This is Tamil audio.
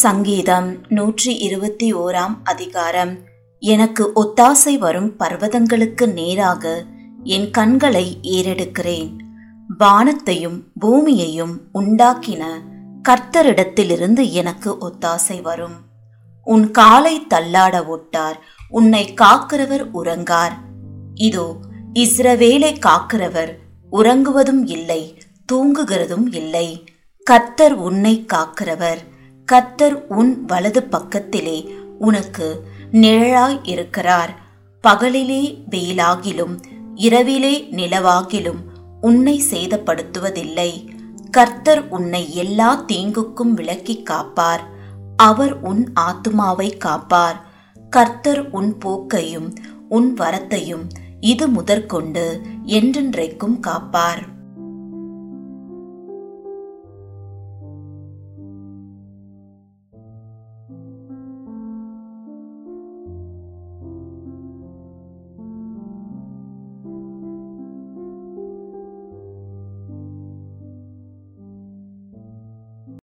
சங்கீதம் நூற்றி இருபத்தி ஓராம் அதிகாரம். எனக்கு ஒத்தாசை வரும் பர்வதங்களுக்கு நேராக என் கண்களை ஏறெடுக்கிறேன். வானத்தையும் பூமியையும் உண்டாக்கின கர்த்தரிடத்திலிருந்து எனக்கு ஒத்தாசை வரும். உன் காலை தள்ளாட ஒட்டார் உன்னை காக்கிறவர் உறங்கார். இதோ இஸ்ரவேலை காக்கிறவர் உறங்குவதும் இல்லை தூங்குகிறதும் இல்லை கர்த்தர் உன்னை காக்கிறவர். கர்த்தர் உன் வலது பக்கத்திலே உனக்கு நிழலாய் இருக்கிறார். பகலிலே வெயிலாகிலும் இரவிலே நிலவாகிலும் உன்னை சேதப்படுத்துவதில்லை. கர்த்தர் உன்னை எல்லா தீங்குக்கும் விலக்கி காப்பார். அவர் உன் ஆத்துமாவை காப்பார். கர்த்தர் உன் போக்கையும் உன் வரத்தையும் இது முதற்கொண்டு என்றென்றைக்கும் காப்பார்.